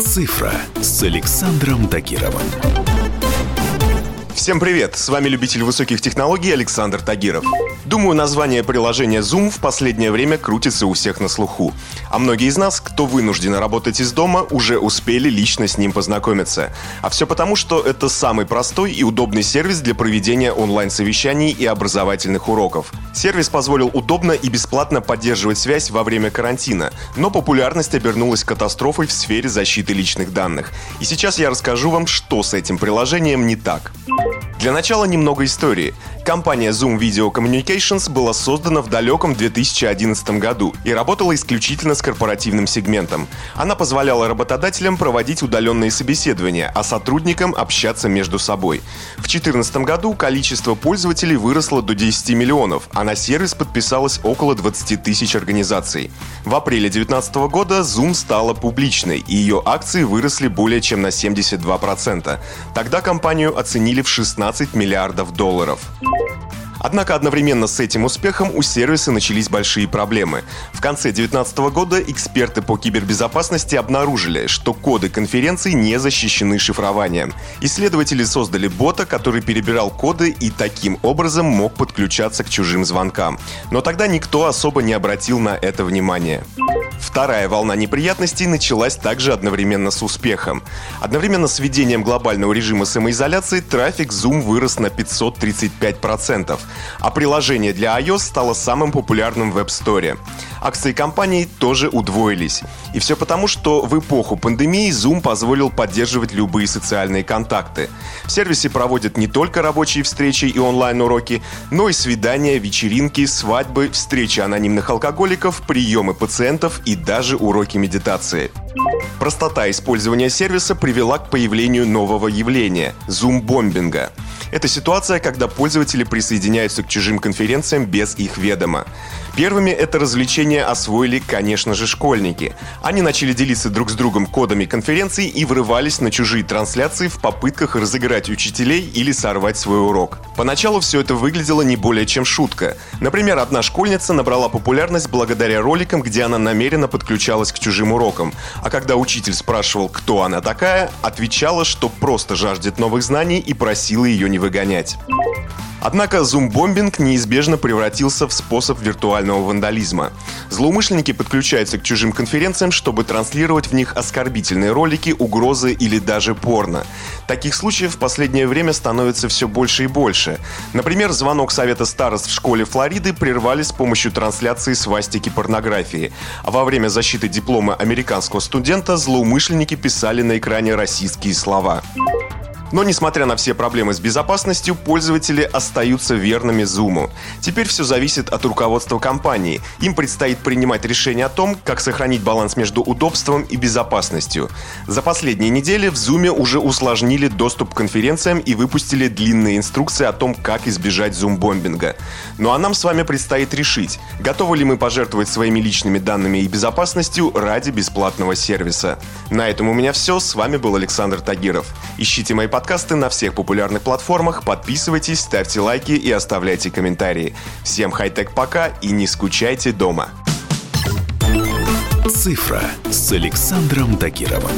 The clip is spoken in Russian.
«Цифра» с Александром Тагировым. Всем привет! С вами любитель высоких технологий Александр Тагиров. Думаю, название приложения Zoom в последнее время крутится у всех на слуху. А многие из нас, кто вынуждены работать из дома, уже успели лично с ним познакомиться. А все потому, что это самый простой и удобный сервис для проведения онлайн-совещаний и образовательных уроков. Сервис позволил удобно и бесплатно поддерживать связь во время карантина, но популярность обернулась катастрофой в сфере защиты личных данных. И сейчас я расскажу вам, что с этим приложением не так. Для начала немного истории. Компания Zoom Video Communications была создана в далеком 2011 году и работала исключительно с корпоративным сегментом. Она позволяла работодателям проводить удаленные собеседования, а сотрудникам общаться между собой. В 2014 году количество пользователей выросло до 10 миллионов, а на сервис подписалось около 20 тысяч организаций. В апреле 2019 года Zoom стала публичной, и ее акции выросли более чем на 72%. Тогда компанию оценили в 16 миллиардов долларов. Thank you Однако одновременно с этим успехом у сервиса начались большие проблемы. В конце 2019 года эксперты по кибербезопасности обнаружили, что коды конференций не защищены шифрованием. Исследователи создали бота, который перебирал коды и таким образом мог подключаться к чужим звонкам. Но тогда никто особо не обратил на это внимание. Вторая волна неприятностей началась также одновременно с успехом. Одновременно с введением глобального режима самоизоляции трафик Zoom вырос на 535%, а приложение для iOS стало самым популярным в App Store. Акции компании тоже удвоились. И все потому, что в эпоху пандемии Zoom позволил поддерживать любые социальные контакты. В сервисе проводят не только рабочие встречи и онлайн-уроки, но и свидания, вечеринки, свадьбы, встречи анонимных алкоголиков, приемы пациентов и даже уроки медитации. Простота использования сервиса привела к появлению нового явления – зум-бомбинга. Это ситуация, когда пользователи присоединяются к чужим конференциям без их ведома. Первыми это развлечение освоили, конечно же, школьники. Они начали делиться друг с другом кодами конференций и врывались на чужие трансляции в попытках разыграть учителей или сорвать свой урок. Поначалу все это выглядело не более чем шутка. Например, одна школьница набрала популярность благодаря роликам, где она намеренно подключалась к чужим урокам. А когда учитель спрашивал, кто она такая, отвечала, что просто жаждет новых знаний и просила ее не выгонять. Однако зум-бомбинг неизбежно превратился в способ виртуального вандализма. Злоумышленники подключаются к чужим конференциям, чтобы транслировать в них оскорбительные ролики, угрозы или даже порно. Таких случаев в последнее время становится все больше и больше. Например, звонок Совета старост в школе Флориды прервали с помощью трансляции свастики порнографии. А во время защиты диплома американского студента злоумышленники писали на экране российские слова. Но несмотря на все проблемы с безопасностью, пользователи остаются верными Zoom. Теперь все зависит от руководства компании. Им предстоит принимать решение о том, как сохранить баланс между удобством и безопасностью. За последние недели в Zoom уже усложнили доступ к конференциям и выпустили длинные инструкции о том, как избежать зум-бомбинга. Ну а нам с вами предстоит решить, готовы ли мы пожертвовать своими личными данными и безопасностью ради бесплатного сервиса. На этом у меня все. С вами был Александр Тагиров. Ищите мои подкасты на всех популярных платформах, подписывайтесь, ставьте лайки и оставляйте комментарии. Всем хай-тек пока и не скучайте дома. «Цифра» с Александром Тагировым.